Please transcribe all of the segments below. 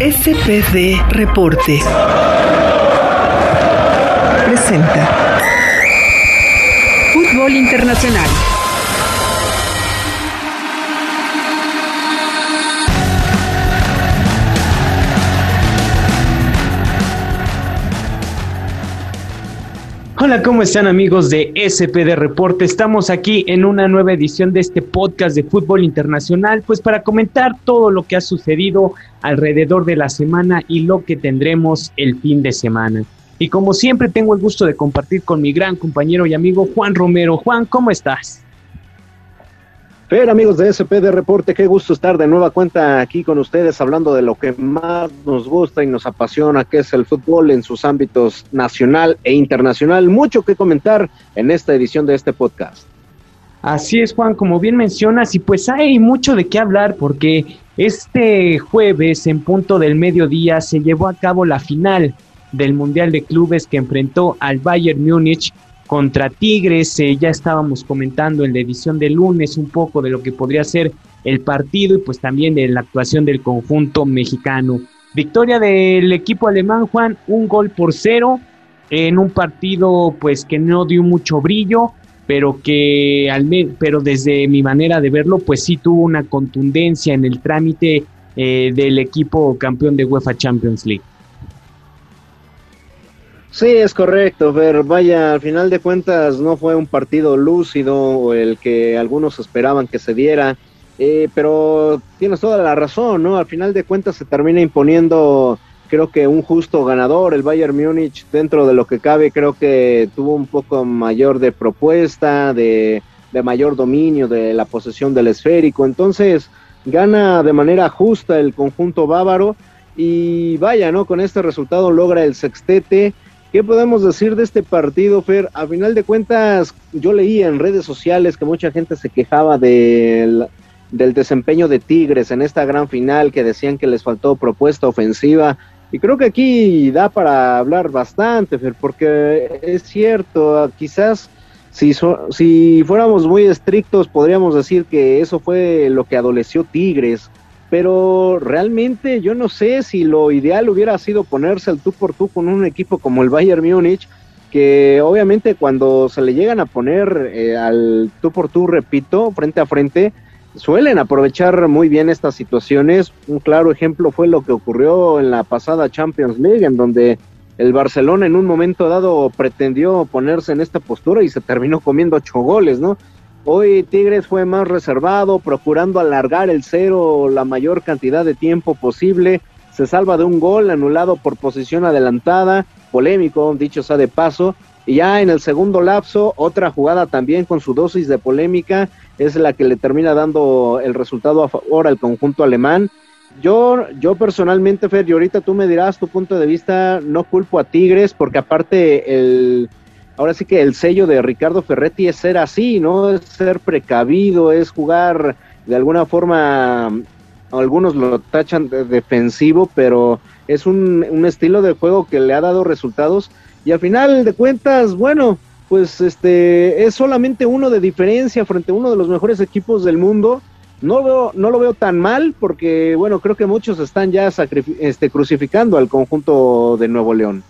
SPD Reporte. Presenta. Fútbol Internacional. Hola, ¿cómo están amigos de SPD Reporte? Estamos aquí en una nueva edición de este podcast de fútbol internacional, pues para comentar todo lo que ha sucedido alrededor de la semana y lo que tendremos el fin de semana. Y como siempre tengo el gusto de compartir con mi gran compañero y amigo Juan Romero. Juan, ¿cómo estás? Fer, amigos de SPD Reporte, qué gusto estar de nueva cuenta aquí con ustedes hablando de lo que más nos gusta y nos apasiona, que es el fútbol en sus ámbitos nacional e internacional. Mucho que comentar en esta edición de este podcast. Así es, Juan, como bien mencionas, y pues hay mucho de qué hablar porque este jueves en punto del mediodía se llevó a cabo la final del Mundial de Clubes que enfrentó al Bayern Múnich contra Tigres. Eh, ya estábamos comentando en la edición de lunes un poco de lo que podría ser el partido y pues también de la actuación del conjunto mexicano. Victoria del equipo alemán, Juan, un gol por cero en un partido pues que no dio mucho brillo, pero que al pero desde mi manera de verlo pues sí tuvo una contundencia en el trámite eh, del equipo campeón de UEFA Champions League. Sí, es correcto, ver, vaya, al final de cuentas no fue un partido lúcido el que algunos esperaban que se diera, eh, pero tienes toda la razón, ¿no? Al final de cuentas se termina imponiendo, creo que un justo ganador, el Bayern Múnich, dentro de lo que cabe, creo que tuvo un poco mayor de propuesta, de, de mayor dominio de la posesión del esférico, entonces gana de manera justa el conjunto bávaro y vaya, ¿no? Con este resultado logra el sextete ¿Qué podemos decir de este partido, Fer? A final de cuentas, yo leí en redes sociales que mucha gente se quejaba del, del desempeño de Tigres en esta gran final, que decían que les faltó propuesta ofensiva. Y creo que aquí da para hablar bastante, Fer, porque es cierto, quizás si, si fuéramos muy estrictos podríamos decir que eso fue lo que adoleció Tigres pero realmente yo no sé si lo ideal hubiera sido ponerse al tú por tú con un equipo como el Bayern Múnich, que obviamente cuando se le llegan a poner eh, al tú por tú, repito, frente a frente, suelen aprovechar muy bien estas situaciones. Un claro ejemplo fue lo que ocurrió en la pasada Champions League, en donde el Barcelona en un momento dado pretendió ponerse en esta postura y se terminó comiendo ocho goles, ¿no? Hoy Tigres fue más reservado, procurando alargar el cero la mayor cantidad de tiempo posible. Se salva de un gol anulado por posición adelantada, polémico, dicho sea de paso. Y ya en el segundo lapso, otra jugada también con su dosis de polémica es la que le termina dando el resultado a favor al conjunto alemán. Yo, yo personalmente, Fer, y ahorita tú me dirás tu punto de vista, no culpo a Tigres porque aparte el, ahora sí que el sello de Ricardo Ferretti es ser así, ¿no? Es ser precavido, es jugar de alguna forma, algunos lo tachan de defensivo, pero es un, un estilo de juego que le ha dado resultados y al final de cuentas, bueno, pues este es solamente uno de diferencia frente a uno de los mejores equipos del mundo. No, veo, no lo veo tan mal porque, bueno, creo que muchos están ya este, crucificando al conjunto de Nuevo León.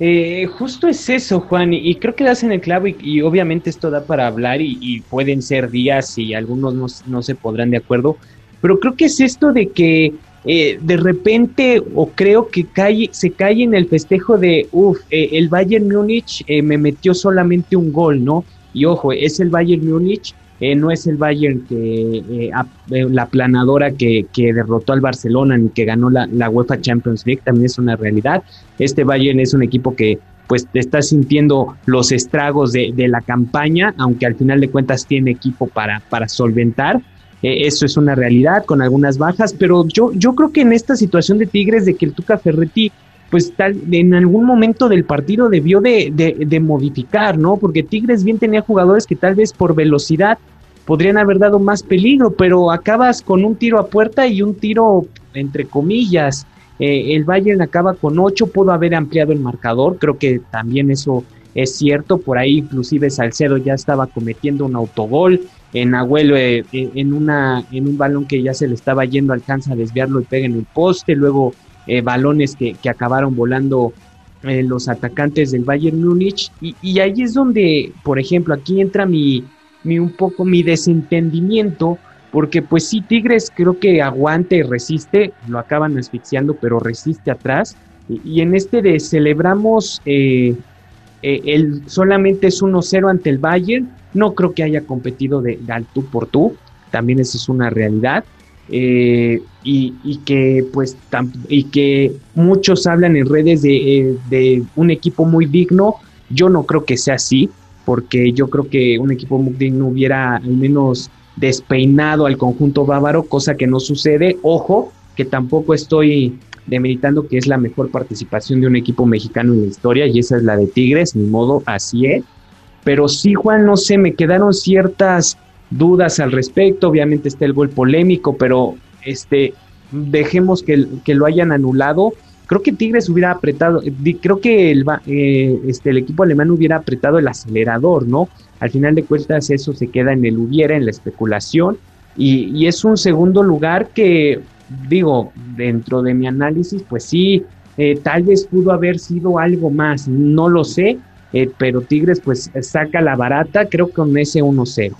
Eh, justo es eso, Juan, y, creo que das en el clavo y, obviamente esto da para hablar y, pueden ser días y algunos no, se podrán de acuerdo, pero creo que es esto de que eh, de repente o creo que se cae en el festejo de, uff, eh, el Bayern Múnich me metió solamente un gol, ¿no? Y ojo, es el Bayern Múnich eh, no es el Bayern que eh, eh, la planadora que, derrotó al Barcelona ni que ganó la, UEFA Champions League, también es una realidad. Este Bayern es un equipo que pues está sintiendo los estragos de, la campaña, aunque al final de cuentas tiene equipo para, para solventar. eso es una realidad con algunas bajas, pero yo, yo creo que en esta situación de Tigres, de que el Tuca Ferretti pues tal, en algún momento del partido debió de, de, modificar, ¿no? Porque Tigres bien tenía jugadores que tal vez por velocidad podrían haber dado más peligro, pero acabas con un tiro a puerta y un tiro entre comillas. Eh, el Bayern acaba con ocho, pudo haber ampliado el marcador, creo que también eso es cierto, por ahí inclusive Salcedo ya estaba cometiendo un autogol, en Abuelo eh, eh, en, una, en un balón que ya se le estaba yendo alcanza a desviarlo y pega en el poste, luego eh, balones que, que, acabaron volando los atacantes del Bayern Múnich. Y, y, ahí es donde, por ejemplo, aquí entra mi, mi un poco mi desentendimiento, porque pues sí, Tigres creo que aguante y resiste, lo acaban asfixiando, pero resiste atrás. Y, en este de celebramos eh, el solamente es 1-0 ante el Bayern, no creo que haya competido de, de tú por tú, también esa es una realidad. Eh, y, y, que pues y que muchos hablan en redes de, eh, de, un equipo muy digno yo no creo que sea así porque yo creo que un equipo muy digno hubiera al menos despeinado al conjunto bávaro cosa que no sucede. Ojo que tampoco estoy demeritando que es la mejor participación de un equipo mexicano en la historia y esa es la de Tigres ni modo así es. Pero sí Juan no sé me quedaron ciertas dudas al respecto, obviamente está el gol polémico, pero este, dejemos que lo hayan anulado. Creo que Tigres hubiera apretado, creo que el, eh, este, el equipo alemán hubiera apretado el acelerador, ¿no? Al final de cuentas eso se queda en el hubiera, en la especulación, y, y es un segundo lugar que, digo, dentro de mi análisis, pues sí, eh, tal vez pudo haber sido algo más, no lo sé, eh, pero Tigres pues saca la barata, creo que con ese 1-0.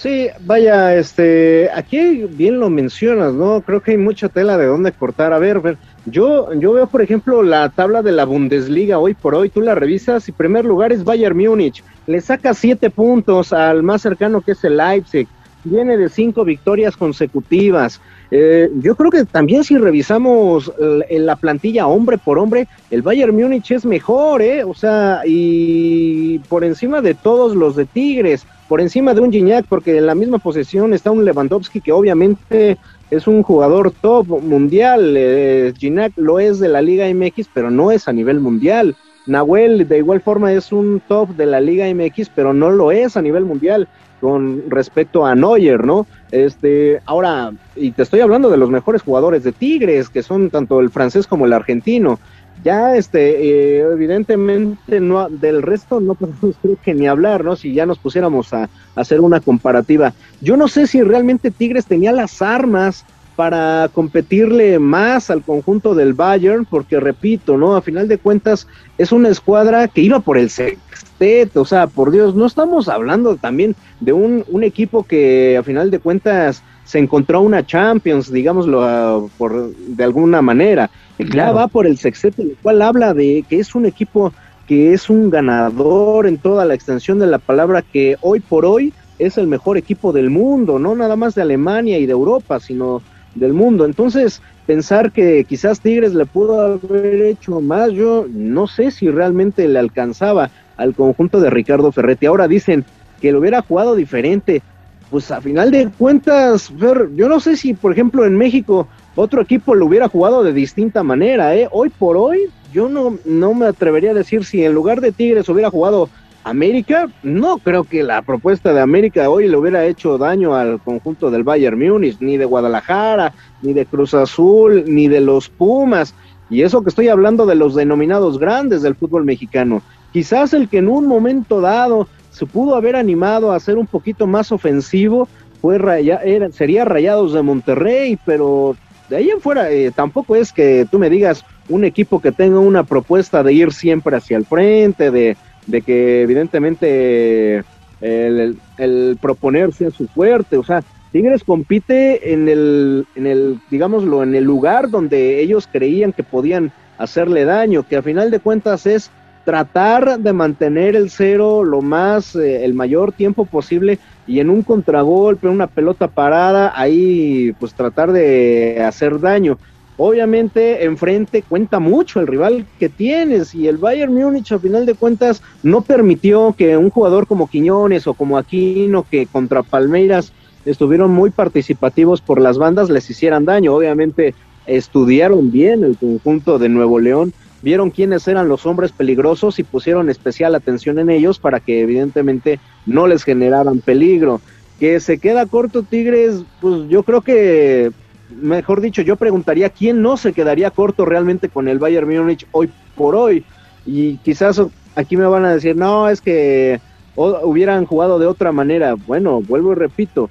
Sí, vaya, este, aquí bien lo mencionas, ¿no? Creo que hay mucha tela de dónde cortar. A ver, yo, yo veo, por ejemplo, la tabla de la Bundesliga hoy por hoy, tú la revisas y primer lugar es Bayern Múnich, le saca siete puntos al más cercano que es el Leipzig, viene de cinco victorias consecutivas. Eh, yo creo que también si revisamos en la plantilla hombre por hombre, el Bayern Múnich es mejor, ¿eh? O sea, y por encima de todos los de Tigres por encima de un Gignac, porque en la misma posesión está un Lewandowski que obviamente es un jugador top mundial. Eh, Gignac lo es de la Liga MX, pero no es a nivel mundial. Nahuel de igual forma es un top de la Liga MX, pero no lo es a nivel mundial con respecto a Neuer, ¿no? Este, ahora, y te estoy hablando de los mejores jugadores de Tigres, que son tanto el francés como el argentino ya este eh, evidentemente no del resto no podemos creo que ni hablar no si ya nos pusiéramos a, hacer una comparativa. Yo no sé si realmente Tigres tenía las armas para competirle más al conjunto del Bayern porque repito no a final de cuentas es una escuadra que iba por el sexteto o sea por Dios no estamos hablando también de un, un equipo que a final de cuentas se encontró una Champions digámoslo uh, por de alguna manera Claro. Ya va por el sextete, el cual habla de que es un equipo que es un ganador en toda la extensión de la palabra, que hoy por hoy es el mejor equipo del mundo, no nada más de Alemania y de Europa, sino del mundo. Entonces, pensar que quizás Tigres le pudo haber hecho más, yo no sé si realmente le alcanzaba al conjunto de Ricardo Ferretti. Ahora dicen que lo hubiera jugado diferente. Pues a final de cuentas, yo no sé si, por ejemplo, en México otro equipo lo hubiera jugado de distinta manera, ¿eh? Hoy por hoy, yo no, no me atrevería a decir si en lugar de Tigres hubiera jugado América, no creo que la propuesta de América hoy le hubiera hecho daño al conjunto del Bayern Múnich, ni de Guadalajara, ni de Cruz Azul, ni de los Pumas. Y eso que estoy hablando de los denominados grandes del fútbol mexicano. Quizás el que en un momento dado se pudo haber animado a ser un poquito más ofensivo fue raya, era, sería Rayados de Monterrey, pero de ahí en fuera, eh, tampoco es que tú me digas un equipo que tenga una propuesta de ir siempre hacia el frente, de, de que evidentemente el, el, proponer sea su fuerte, o sea, Tigres compite en el, en el, digámoslo, en el lugar donde ellos creían que podían hacerle daño, que a final de cuentas es tratar de mantener el cero lo más, eh, el mayor tiempo posible y en un contragolpe, una pelota parada, ahí pues tratar de hacer daño. Obviamente enfrente cuenta mucho el rival que tienes y el Bayern Múnich a final de cuentas no permitió que un jugador como Quiñones o como Aquino que contra Palmeiras estuvieron muy participativos por las bandas les hicieran daño. Obviamente estudiaron bien el conjunto de Nuevo León vieron quiénes eran los hombres peligrosos y pusieron especial atención en ellos para que evidentemente no les generaran peligro. Que se queda corto Tigres, pues yo creo que, mejor dicho, yo preguntaría quién no se quedaría corto realmente con el Bayern Múnich hoy por hoy. Y quizás aquí me van a decir, no, es que hubieran jugado de otra manera. Bueno, vuelvo y repito,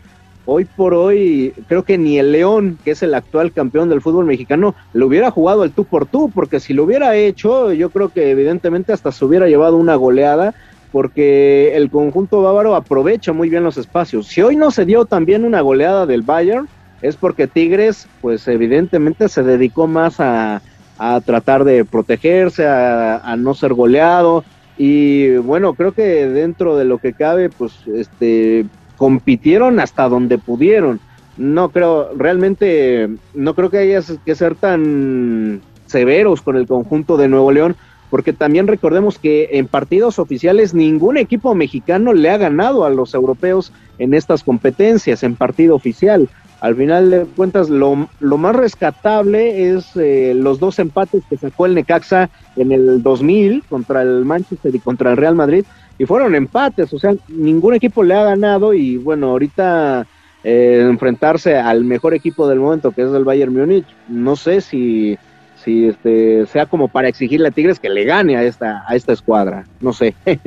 hoy por hoy creo que ni el León, que es el actual campeón del fútbol mexicano, le hubiera jugado el tú por tú, porque si lo hubiera hecho, yo creo que evidentemente hasta se hubiera llevado una goleada, porque el conjunto bávaro aprovecha muy bien los espacios. Si hoy no se dio también una goleada del Bayern, es porque Tigres, pues evidentemente se dedicó más a, a tratar de protegerse, a, a no ser goleado, y bueno, creo que dentro de lo que cabe, pues este compitieron hasta donde pudieron. No creo, realmente, no creo que haya que ser tan severos con el conjunto de Nuevo León, porque también recordemos que en partidos oficiales ningún equipo mexicano le ha ganado a los europeos en estas competencias, en partido oficial. Al final de cuentas, lo, lo más rescatable es eh, los dos empates que sacó el Necaxa en el 2000 contra el Manchester y contra el Real Madrid, y fueron empates, o sea, ningún equipo le ha ganado y bueno, ahorita eh, enfrentarse al mejor equipo del momento que es el Bayern Múnich, no sé si, si este, sea como para exigirle a Tigres que le gane a esta, a esta escuadra, no sé.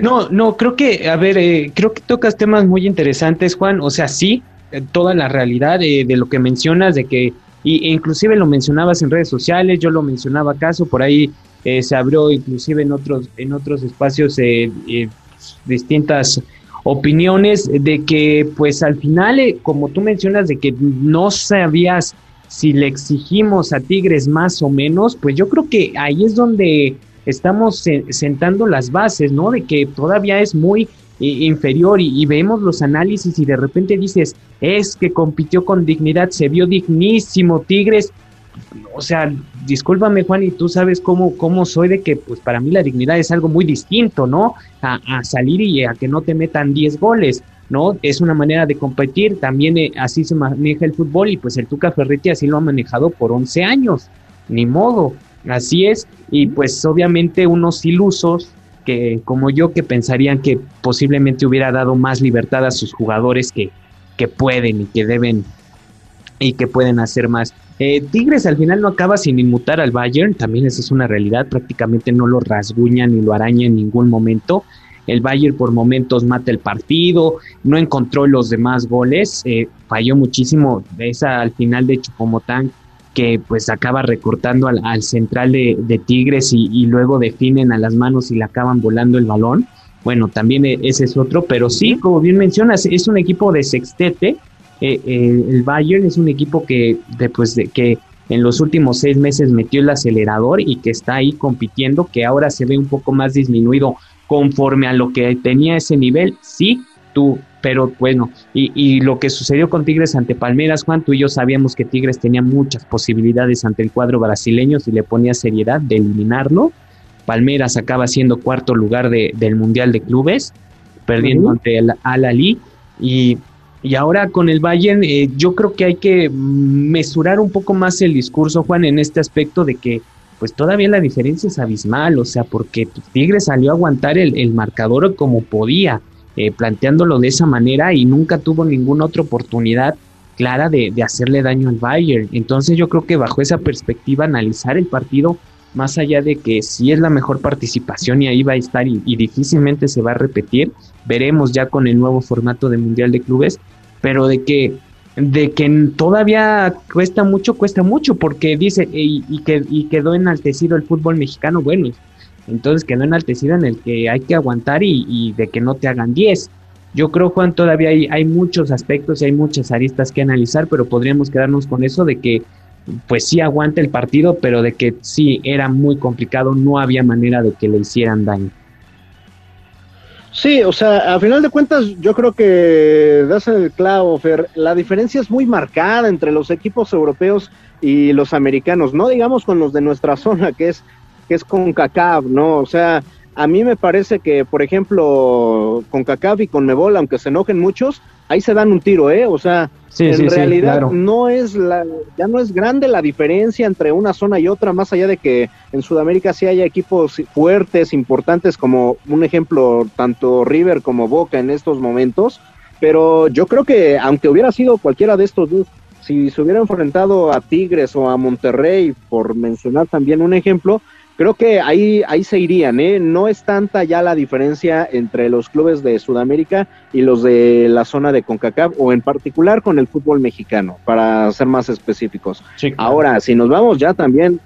no, no, creo que, a ver, eh, creo que tocas temas muy interesantes, Juan, o sea, sí, eh, toda la realidad de, de lo que mencionas, de que y, inclusive lo mencionabas en redes sociales, yo lo mencionaba acaso, por ahí eh, se abrió inclusive en otros, en otros espacios eh, eh, distintas opiniones de que pues al final, como tú mencionas, de que no sabías si le exigimos a Tigres más o menos, pues yo creo que ahí es donde estamos sentando las bases, ¿no? De que todavía es muy inferior y, y, vemos los análisis y de repente dices, es que compitió con dignidad, se vio dignísimo Tigres, o sea, discúlpame Juan, y tú sabes cómo, cómo soy de que pues para mí la dignidad es algo muy distinto, ¿no? A, salir y a que no te metan 10 goles, ¿no? Es una manera de competir, también eh, así se maneja el fútbol y pues el Tuca Ferretti así lo ha manejado por 11 años, ni modo, así es, y pues obviamente unos ilusos que como yo que pensarían que posiblemente hubiera dado más libertad a sus jugadores que, que pueden y que deben y que pueden hacer más. Eh, Tigres al final no acaba sin inmutar al Bayern, también esa es una realidad, prácticamente no lo rasguña ni lo araña en ningún momento. El Bayern por momentos mata el partido, no encontró los demás goles, eh, falló muchísimo esa al final de Chupomotán que pues acaba recortando al, central de, Tigres y, y, luego definen a las manos y le acaban volando el balón. Bueno, también e, ese es otro, pero sí, como bien mencionas, es un equipo de sextete eh, eh, el Bayern es un equipo que después de que en los últimos seis meses metió el acelerador y que está ahí compitiendo, que ahora se ve un poco más disminuido conforme a lo que tenía ese nivel, sí, tú, pero bueno, y, y, lo que sucedió con Tigres ante Palmeras, Juan, tú y yo sabíamos que Tigres tenía muchas posibilidades ante el cuadro brasileño si le ponía seriedad de eliminarlo. Palmeras acaba siendo cuarto lugar de, del Mundial de Clubes, perdiendo ante el Al-Ali, y y ahora con el Bayern, eh, yo creo que hay que mesurar un poco más el discurso, Juan, en este aspecto de que pues todavía la diferencia es abismal, o sea, porque Tigre salió a aguantar el, marcador como podía, eh, planteándolo de esa manera y nunca tuvo ninguna otra oportunidad clara de, hacerle daño al Bayern. Entonces yo creo que bajo esa perspectiva analizar el partido, más allá de que si es la mejor participación y ahí va a estar y difícilmente se va a repetir, veremos ya con el nuevo formato de Mundial de Clubes, pero de que de que todavía cuesta mucho, cuesta mucho, porque dice, y, que, y quedó enaltecido el fútbol mexicano, bueno, entonces quedó enaltecido en el que hay que aguantar y, de que no te hagan 10. Yo creo, Juan, todavía hay, hay muchos aspectos y hay muchas aristas que analizar, pero podríamos quedarnos con eso de que, pues sí aguanta el partido, pero de que sí era muy complicado, no había manera de que le hicieran daño. Sí, o sea, a final de cuentas, yo creo que das el clavo, Fer. La diferencia es muy marcada entre los equipos europeos y los americanos, no digamos con los de nuestra zona, que es, que es con CACAF, ¿no? O sea, a mí me parece que, por ejemplo, con CACAF y con Mebol, aunque se enojen muchos, ahí se dan un tiro, ¿eh? O sea, en realidad no es la, ya no es grande la diferencia entre una zona y otra, más allá de que en Sudamérica sí haya equipos fuertes, importantes, como un ejemplo, tanto River como Boca en estos momentos, pero yo creo que aunque hubiera sido cualquiera de estos dos, si se hubiera enfrentado a Tigres o a Monterrey, por mencionar también un ejemplo, creo que ahí, ahí se irían, ¿eh? No es tanta ya la diferencia entre los clubes de Sudamérica y los de la zona de CONCACAF, o en particular con el fútbol mexicano, para ser más específicos. Ahora, si nos vamos ya también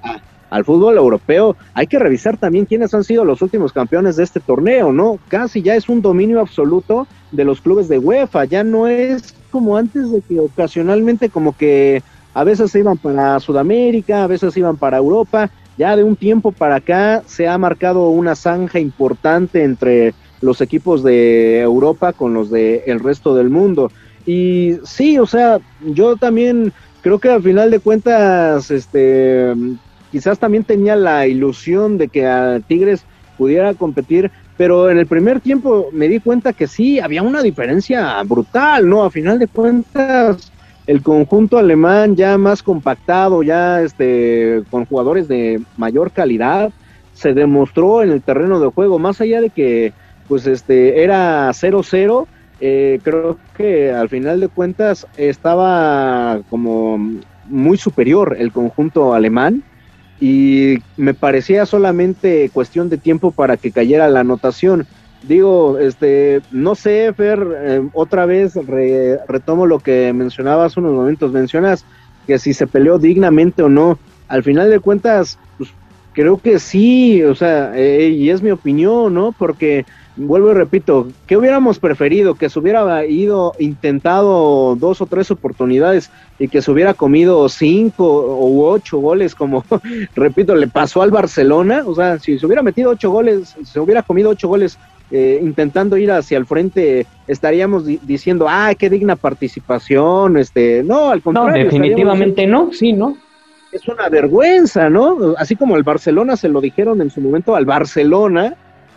al fútbol europeo, hay que revisar también quiénes han sido los últimos campeones de este torneo, ¿no? Casi ya es un dominio absoluto de los clubes de UEFA, ya no es como antes de que ocasionalmente como que a veces se iban para Sudamérica, a veces iban para Europa, ya de un tiempo para acá se ha marcado una zanja importante entre los equipos de Europa con los de el resto del mundo. Y sí, o sea, yo también creo que al final de cuentas, este, quizás también tenía la ilusión de que a Tigres pudiera competir, pero en el primer tiempo me di cuenta que sí, había una diferencia brutal, ¿no? A final de cuentas, el conjunto alemán ya más compactado, ya este, con jugadores de mayor calidad, se demostró en el terreno de juego, más allá de que pues este era 0-0, eh, creo que al final de cuentas estaba como muy superior el conjunto alemán y me parecía solamente cuestión de tiempo para que cayera la anotación. Digo, este, no sé, Fer, eh, otra vez retomo lo que mencionabas unos momentos. Mencionas que si se peleó dignamente o no. Al final de cuentas, pues, creo que sí, o sea, eh, y es mi opinión, ¿no? Porque vuelvo y repito, ¿qué hubiéramos preferido? Que se hubiera ido, intentado dos o tres oportunidades y que se hubiera comido cinco u ocho goles, como, repito, le pasó al Barcelona. O sea, si se hubiera metido ocho goles, se hubiera comido ocho goles eh, intentando ir hacia el frente, estaríamos diciendo, ah, qué digna participación, este, no, al contrario. No, definitivamente no, sí, ¿no? Es una vergüenza, ¿no? Así como el Barcelona se lo dijeron en su momento al Barcelona,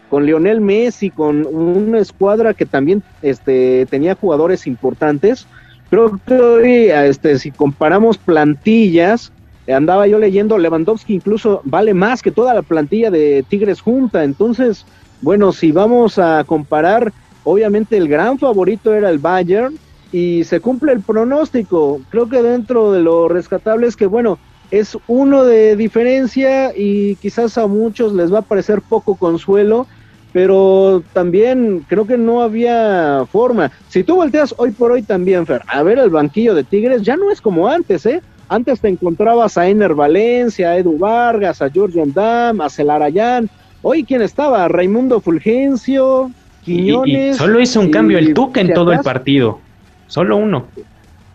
con Lionel Messi, con una escuadra que también este, tenía jugadores importantes. Creo que hoy, este, si comparamos plantillas, andaba yo leyendo, Lewandowski incluso vale más que toda la plantilla de Tigres junta. Entonces, bueno, si vamos a comparar, obviamente el gran favorito era el Bayern y se cumple el pronóstico. Creo que dentro de lo rescatable es que, bueno, es uno de diferencia y quizás a muchos les va a parecer poco consuelo, pero también creo que no había forma. Si tú volteas hoy por hoy también, Fer, a ver el banquillo de Tigres, ya no es como antes, ¿eh? Antes te encontrabas a Ener Valencia, a Edu Vargas, a George Andam, a Celarayán, Hoy, ¿quién estaba? Raimundo Fulgencio, Quiñones. solo hizo un cambio el Tuca en todo el partido. Solo uno.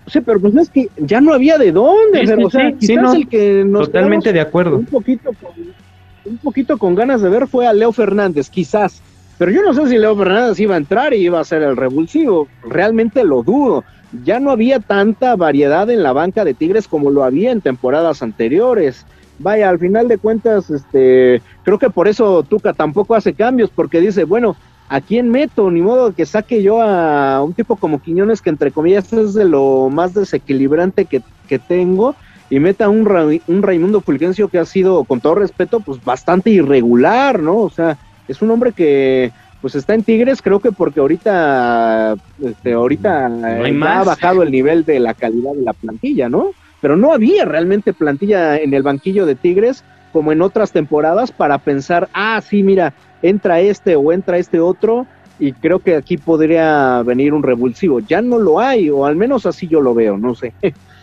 Sí, pero pues es que ya no había de dónde. o sea, quizás el que nos totalmente de acuerdo. Un poquito, con, un poquito con ganas de ver fue a Leo Fernández, quizás. Pero yo no sé si Leo Fernández iba a entrar y iba a ser el revulsivo. Realmente lo dudo. Ya no había tanta variedad en la banca de Tigres como lo había en temporadas anteriores vaya, al final de cuentas, este, creo que por eso Tuca tampoco hace cambios, porque dice, bueno, ¿a quién meto? Ni modo que saque yo a un tipo como Quiñones, que entre comillas es de lo más desequilibrante que, que tengo, y meta un, un Raimundo Fulgencio que ha sido, con todo respeto, pues bastante irregular, ¿no? O sea, es un hombre que pues está en Tigres, creo que porque ahorita, este, ahorita ha bajado el nivel de la calidad de la plantilla, ¿no? Pero no había realmente plantilla en el banquillo de Tigres como en otras temporadas para pensar, ah, sí, mira, entra este o entra este otro y creo que aquí podría venir un revulsivo. Ya no lo hay, o al menos así yo lo veo, no sé.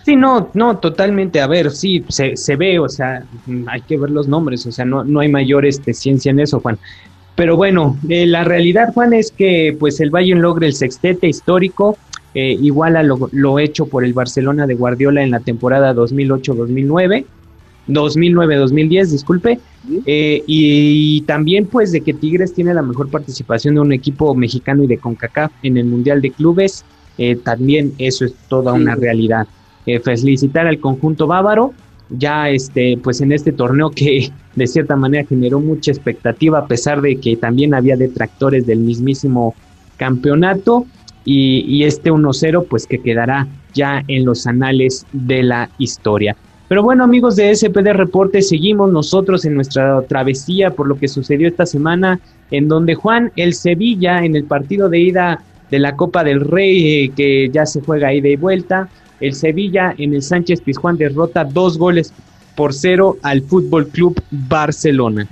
Sí, no, no, totalmente. A ver, sí, se, se ve, o sea, hay que ver los nombres, o sea, no, no hay mayor este, ciencia en eso, Juan. Pero bueno, eh, la realidad, Juan, es que pues el Bayern logra el sextete histórico, eh, igual a lo, hecho por el Barcelona de Guardiola en la temporada 2008-2009, 2009-2010, disculpe, eh, y, también pues de que Tigres tiene la mejor participación de un equipo mexicano y de CONCACAF en el Mundial de Clubes, eh, también eso es toda una realidad. felicitar al conjunto bávaro, ya este, pues en este torneo que de cierta manera generó mucha expectativa a pesar de que también había detractores del mismísimo campeonato y, este 1-0 pues que quedará ya en los anales de la historia. Pero bueno amigos de SPD Reporte, seguimos nosotros en nuestra travesía por lo que sucedió esta semana, en donde Juan, el Sevilla, en el partido de ida de la Copa del Rey, eh, que ya se juega ida y vuelta, el Sevilla en el Sánchez Pizjuán derrota dos goles por 0 al Fútbol Club Barcelona.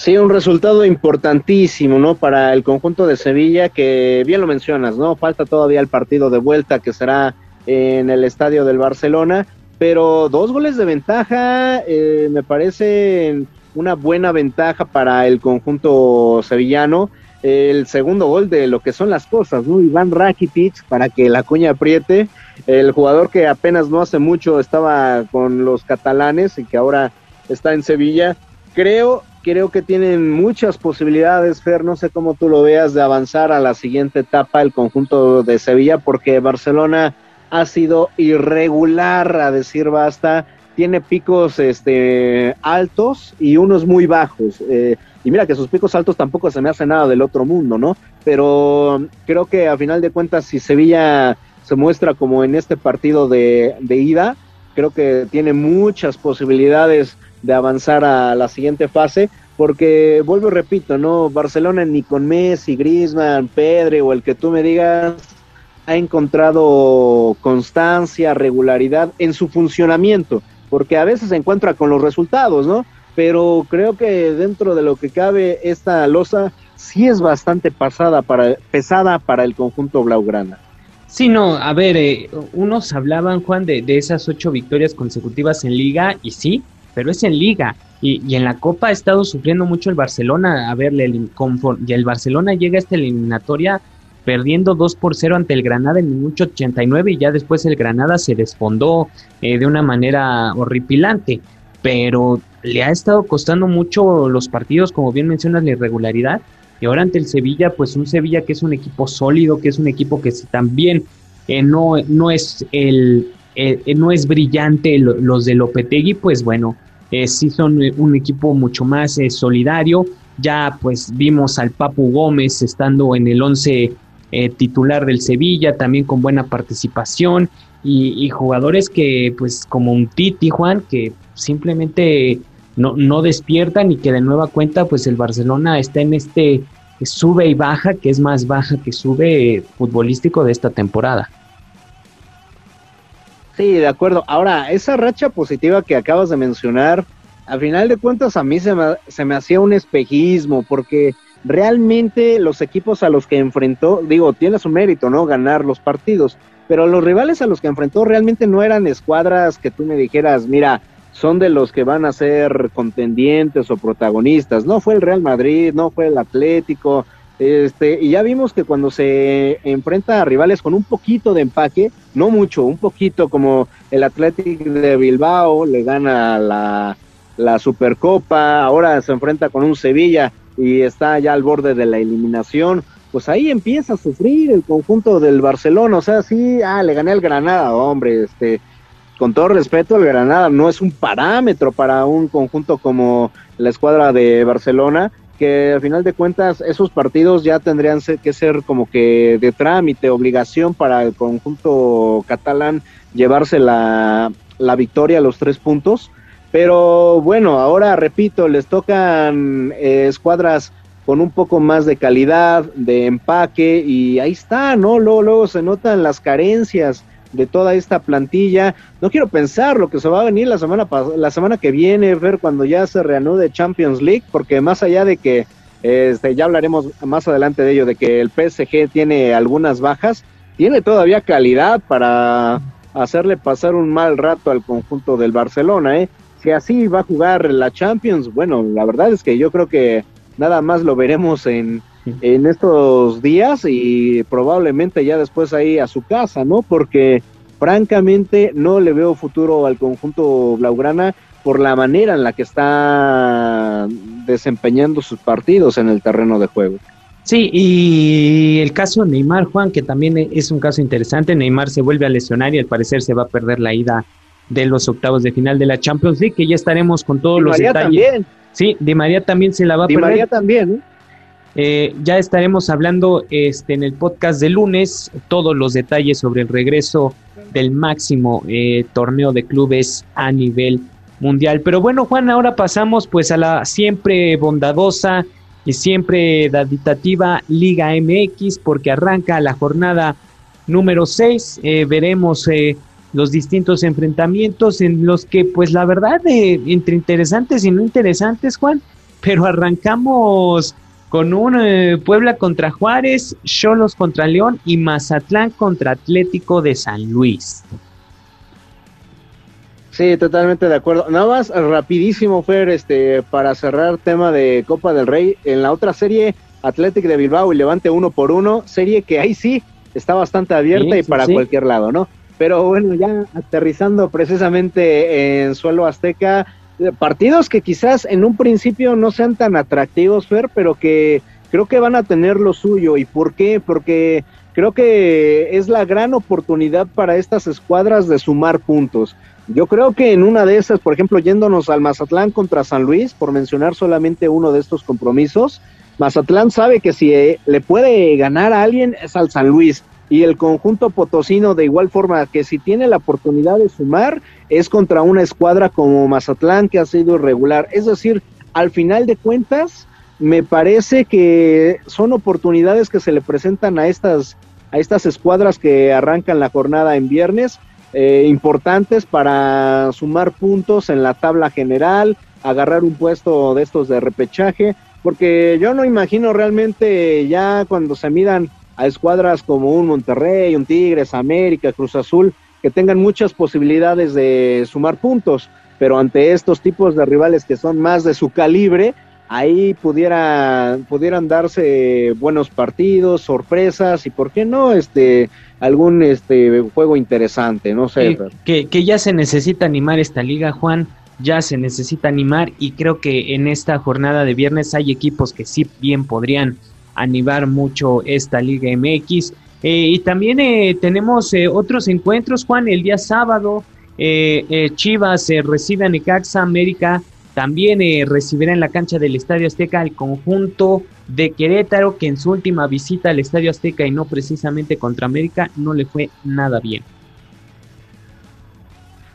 Sí, un resultado importantísimo, ¿no? Para el conjunto de Sevilla, que bien lo mencionas, ¿no? Falta todavía el partido de vuelta que será en el estadio del Barcelona, pero dos goles de ventaja eh, me parece una buena ventaja para el conjunto sevillano. El segundo gol de lo que son las cosas, ¿no? Iván Rakitic para que la cuña apriete. El jugador que apenas no hace mucho estaba con los catalanes y que ahora está en Sevilla. Creo creo que tienen muchas posibilidades, Fer, no sé cómo tú lo veas, de avanzar a la siguiente etapa el conjunto de Sevilla, porque Barcelona ha sido irregular, a decir basta, tiene picos este, altos y unos muy bajos. Eh, y mira que sus picos altos tampoco se me hace nada del otro mundo, ¿no? Pero creo que a final de cuentas, si Sevilla se muestra como en este partido de, de ida, creo que tiene muchas posibilidades de avanzar a la siguiente fase, porque vuelvo y repito, no Barcelona ni con Messi, Griezmann, Pedro o el que tú me digas ha encontrado constancia, regularidad en su funcionamiento, porque a veces se encuentra con los resultados, ¿no? Pero creo que dentro de lo que cabe esta losa sí es bastante pasada para, pesada para el conjunto blaugrana. Sí, no, a ver, eh, unos hablaban, Juan, de, de esas ocho victorias consecutivas en liga, y sí, pero es en liga. Y, en la Copa ha estado sufriendo mucho el Barcelona. A ver, el, y el Barcelona llega a esta eliminatoria perdiendo 2 por 0 ante el Granada en el minuto 89 y ya después el Granada se desfondó eh, de una manera horripilante. Pero le ha estado costando mucho los partidos, como bien mencionas, la irregularidad. Y ahora ante el Sevilla, pues un Sevilla que es un equipo sólido, que es un equipo que también eh, no, no es el eh, eh, no es brillante los de Lopetegui, pues bueno, eh, sí son un equipo mucho más solidario. Ya pues vimos al Papu Gómez estando en el 11 titular del Sevilla, también con buena participación y, jugadores que pues como un Titi Juan, que simplemente no, no despiertan y que de nueva cuenta pues el Barcelona está en este sube y baja, que es más baja que sube futbolístico de esta temporada. Sí, de acuerdo. Ahora, esa racha positiva que acabas de mencionar, a final de cuentas a mí se me, se me hacía un espejismo, porque realmente los equipos a los que enfrentó, digo, tiene su mérito, ¿no? Ganar los partidos, pero los rivales a los que enfrentó realmente no eran escuadras que tú me dijeras, mira, son de los que van a ser contendientes o protagonistas. No fue el Real Madrid, no fue el Atlético, este, y ya vimos que cuando se enfrenta a rivales con un poquito de empaque, no mucho, un poquito como el Athletic de Bilbao, le gana la, la Supercopa, ahora se enfrenta con un Sevilla y está ya al borde de la eliminación, pues ahí empieza a sufrir el conjunto del Barcelona, o sea, sí, ah, le gané al Granada, hombre, este, con todo respeto, el Granada no es un parámetro para un conjunto como la escuadra de Barcelona, que al final de cuentas esos partidos ya tendrían que ser como que de trámite, obligación para el conjunto catalán llevarse la, la victoria, los tres puntos. Pero bueno, ahora repito, les tocan eh, escuadras con un poco más de calidad, de empaque, y ahí está, ¿no? Luego, luego se notan las carencias de toda esta plantilla. No quiero pensar lo que se va a venir la semana la semana que viene, ver cuando ya se reanude Champions League, porque más allá de que este, ya hablaremos más adelante de ello, de que el PSG tiene algunas bajas, tiene todavía calidad para hacerle pasar un mal rato al conjunto del Barcelona, ¿eh? Si así va a jugar la Champions, bueno, la verdad es que yo creo que nada más lo veremos en en estos días y probablemente ya después ahí a su casa, ¿no? Porque francamente no le veo futuro al conjunto Blaugrana por la manera en la que está desempeñando sus partidos en el terreno de juego. Sí, y el caso de Neymar, Juan, que también es un caso interesante. Neymar se vuelve a lesionar y al parecer se va a perder la ida de los octavos de final de la Champions League, que ya estaremos con todos los María detalles. También. Sí, Di María también se la va a perder. María también. ¿Eh? Ya estaremos hablando este, en el podcast de lunes todos los detalles sobre el regreso del máximo eh, torneo de clubes a nivel mundial. Pero bueno, Juan, ahora pasamos pues a la siempre bondadosa y siempre daditativa Liga MX porque arranca la jornada número 6. Eh, veremos los distintos enfrentamientos en los que, pues la verdad, eh, entre interesantes y no interesantes, Juan, pero arrancamos con un eh, Puebla contra Juárez, Cholos contra León y Mazatlán contra Atlético de San Luis. Sí, totalmente de acuerdo. Nada más rapidísimo, Fer, este, para cerrar tema de Copa del Rey, en la otra serie, Atlético de Bilbao y Levante uno por uno, serie que ahí sí está bastante abierta y para cualquier lado, ¿no? Pero bueno, ya aterrizando precisamente en suelo azteca, partidos que quizás en un principio no sean tan atractivos, Fer, pero que creo que van a tener lo suyo. ¿Y por qué? Porque creo que es la gran oportunidad para estas escuadras de sumar puntos. Yo creo que en una de esas, por ejemplo, yéndonos al Mazatlán contra San Luis, por mencionar solamente uno de estos compromisos, Mazatlán sabe que si eh, le puede ganar a alguien es al San Luis y el conjunto potosino de igual forma que si tiene la oportunidad de sumar es contra una escuadra como Mazatlán que ha sido irregular. Es decir, al final de cuentas, me parece que son oportunidades que se le presentan a estas, a estas escuadras que arrancan la jornada en viernes, eh, importantes para sumar puntos en la tabla general, agarrar un puesto de estos de repechaje, porque yo no imagino realmente ya cuando se midan a escuadras como un Monterrey, un Tigres, América, Cruz Azul, que tengan muchas posibilidades de sumar puntos, pero ante estos tipos de rivales que son más de su calibre, ahí pudiera, pudieran darse buenos partidos, sorpresas y por qué no, este, algún este juego interesante, no sé. que, que ya se necesita animar esta liga, Juan, ya se necesita animar y creo que en esta jornada de viernes hay equipos que sí bien podrían animar mucho esta Liga MX. Eh, y también eh, tenemos eh, otros encuentros, Juan, el día sábado Chivas recibe a Necaxa América, también recibirá en la cancha del Estadio Azteca el conjunto de Querétaro, que en su última visita al Estadio Azteca y no precisamente contra América, no le fue nada bien.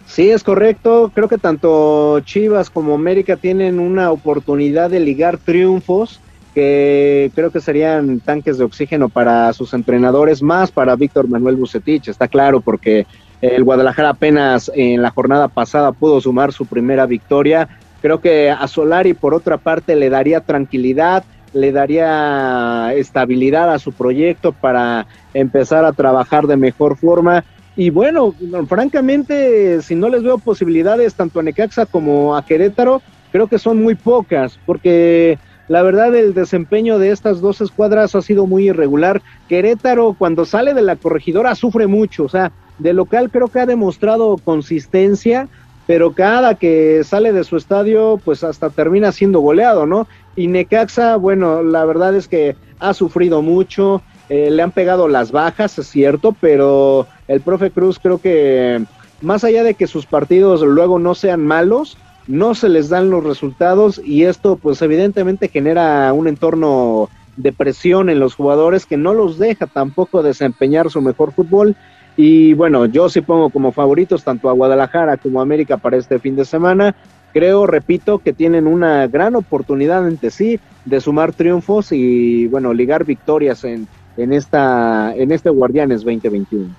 Sí, es correcto. Creo que tanto Chivas como América tienen una oportunidad de ligar triunfos que creo que serían tanques de oxígeno para sus entrenadores, más para Víctor Manuel Bucetich, está claro, porque el Guadalajara apenas en la jornada pasada pudo sumar su primera victoria. Creo que a Solari, por otra parte, le daría tranquilidad, le daría estabilidad a su proyecto para empezar a trabajar de mejor forma. Y bueno, francamente, si no les veo posibilidades tanto a Necaxa como a Querétaro, creo que son muy pocas, porque la verdad, el desempeño de estas dos escuadras ha sido muy irregular. Querétaro, cuando sale de la corregidora, sufre mucho. O sea, de local creo que ha demostrado consistencia, pero cada que sale de su estadio, pues hasta termina siendo goleado, ¿no? Y Necaxa, bueno, la verdad es que ha sufrido mucho. Eh, le han pegado las bajas, es cierto, pero el profe Cruz creo que más allá de que sus partidos luego no sean malos, no se les dan los resultados y esto pues evidentemente genera un entorno de presión en los jugadores que no los deja tampoco desempeñar su mejor fútbol y bueno, yo sí pongo como favoritos tanto a Guadalajara como a América para este fin de semana. Creo, repito, que tienen una gran oportunidad ante sí de sumar triunfos y bueno, ligar victorias en, en, esta, en este Guardianes 2021.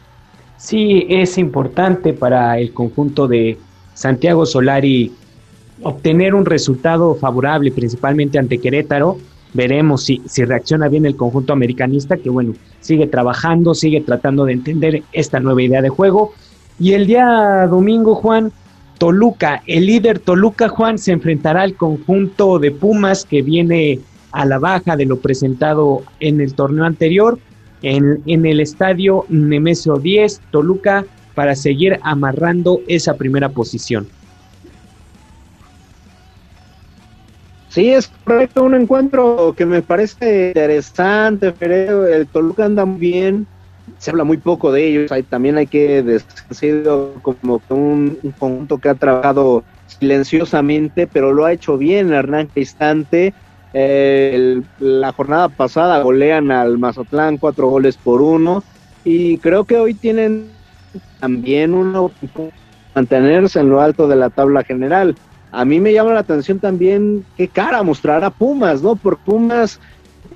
Sí, es importante para el conjunto de Santiago Solari obtener un resultado favorable, principalmente ante Querétaro. Veremos si, si reacciona bien el conjunto americanista, que bueno, sigue trabajando, sigue tratando de entender esta nueva idea de juego. Y el día domingo, Juan, Toluca, el líder Toluca, Juan, se enfrentará al conjunto de Pumas que viene a la baja de lo presentado en el torneo anterior, en, en el estadio Nemesio 10, Toluca, para seguir amarrando esa primera posición. Sí, es correcto, un encuentro que me parece interesante, pero el Toluca anda muy bien, se habla muy poco de ellos, hay, también hay que decir como un, un, conjunto que ha trabajado silenciosamente, pero lo ha hecho bien Hernán Cristante. Eh, la jornada pasada golean al Mazatlán cuatro goles por uno. Y creo que hoy tienen también uno mantenerse en lo alto de la tabla general a mí me llama la atención también qué cara mostrará Pumas, ¿no? Por Pumas,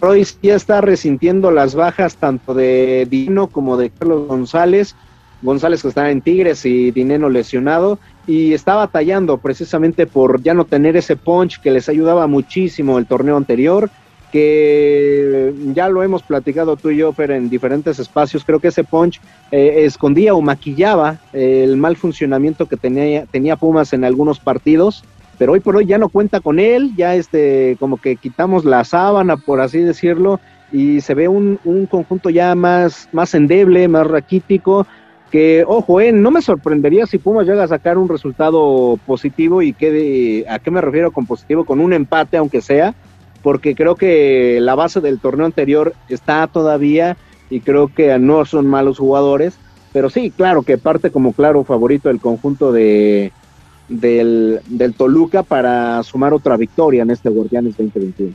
Royce ya está resintiendo las bajas tanto de Dino como de Carlos González. González que está en Tigres y Dineno lesionado y está batallando precisamente por ya no tener ese punch que les ayudaba muchísimo el torneo anterior, que ya lo hemos platicado tú y yo, Fer, en diferentes espacios, creo que ese punch eh, escondía o maquillaba el mal funcionamiento que tenía, tenía Pumas en algunos partidos, pero hoy por hoy ya no cuenta con él, ya este, como que quitamos la sábana, por así decirlo, y se ve un, un conjunto ya más, más endeble, más raquítico, que, ojo, eh, no me sorprendería si Pumas llega a sacar un resultado positivo y quede, ¿a qué me refiero con positivo? Con un empate, aunque sea, porque creo que la base del torneo anterior está todavía y creo que no son malos jugadores, pero sí, claro que parte como claro favorito el conjunto de del, del Toluca para sumar otra victoria en este Guardianes 2021.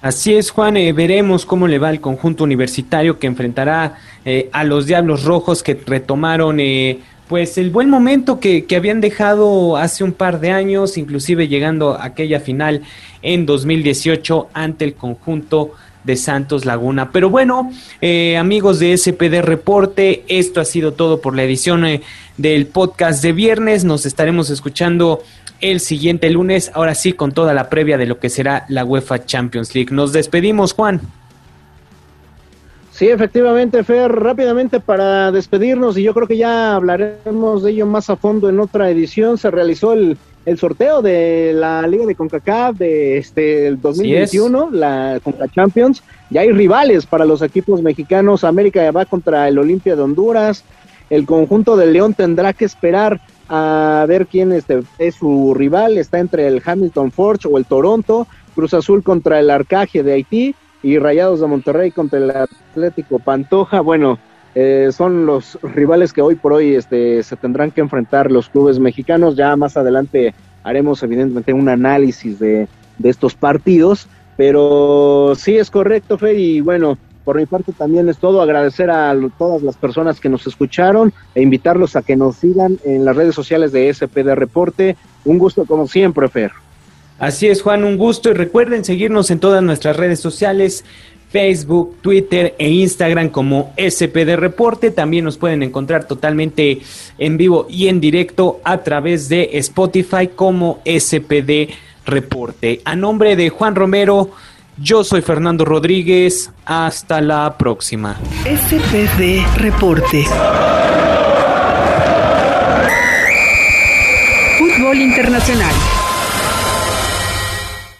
Así es, Juan, eh, veremos cómo le va el conjunto universitario que enfrentará eh, a los Diablos Rojos que retomaron eh, pues el buen momento que, habían dejado hace un par de años, inclusive llegando a aquella final en 2018 ante el conjunto de Santos Laguna. Pero bueno, amigos de SPD Reporte, esto ha sido todo por la edición del podcast de viernes. Nos estaremos escuchando el siguiente lunes, ahora sí con toda la previa de lo que será la UEFA Champions League. Nos despedimos, Juan. Sí, efectivamente, Fer, rápidamente para despedirnos, y yo creo que ya hablaremos de ello más a fondo en otra edición, se realizó el, el sorteo de la Liga de CONCACAF de este el 2021, la CONCA Champions. Ya hay rivales para los equipos mexicanos. América va contra el Olimpia de Honduras. El conjunto del León tendrá que esperar a ver quién este, es su rival. Está entre el Hamilton Forge o el Toronto, Cruz Azul contra el Arcaje de Haití y Rayados de Monterrey contra el Atlético Pantoja. Bueno, eh, son los rivales que hoy por hoy este, se tendrán que enfrentar los clubes mexicanos. Ya más adelante haremos evidentemente un análisis de, de estos partidos, pero sí es correcto, Fe, y bueno, por mi parte también es todo. Agradecer a todas las personas que nos escucharon e invitarlos a que nos sigan en las redes sociales de SPD Reporte. Un gusto como siempre, Fer. Así es, Juan, un gusto. Y recuerden seguirnos en todas nuestras redes sociales. Facebook, Twitter e Instagram como SPD Reporte. También nos pueden encontrar totalmente en vivo y en directo a través de Spotify como SPD Reporte. A nombre de Juan Romero, yo soy Fernando Rodríguez. Hasta la próxima. SPD Reporte. Fútbol Internacional.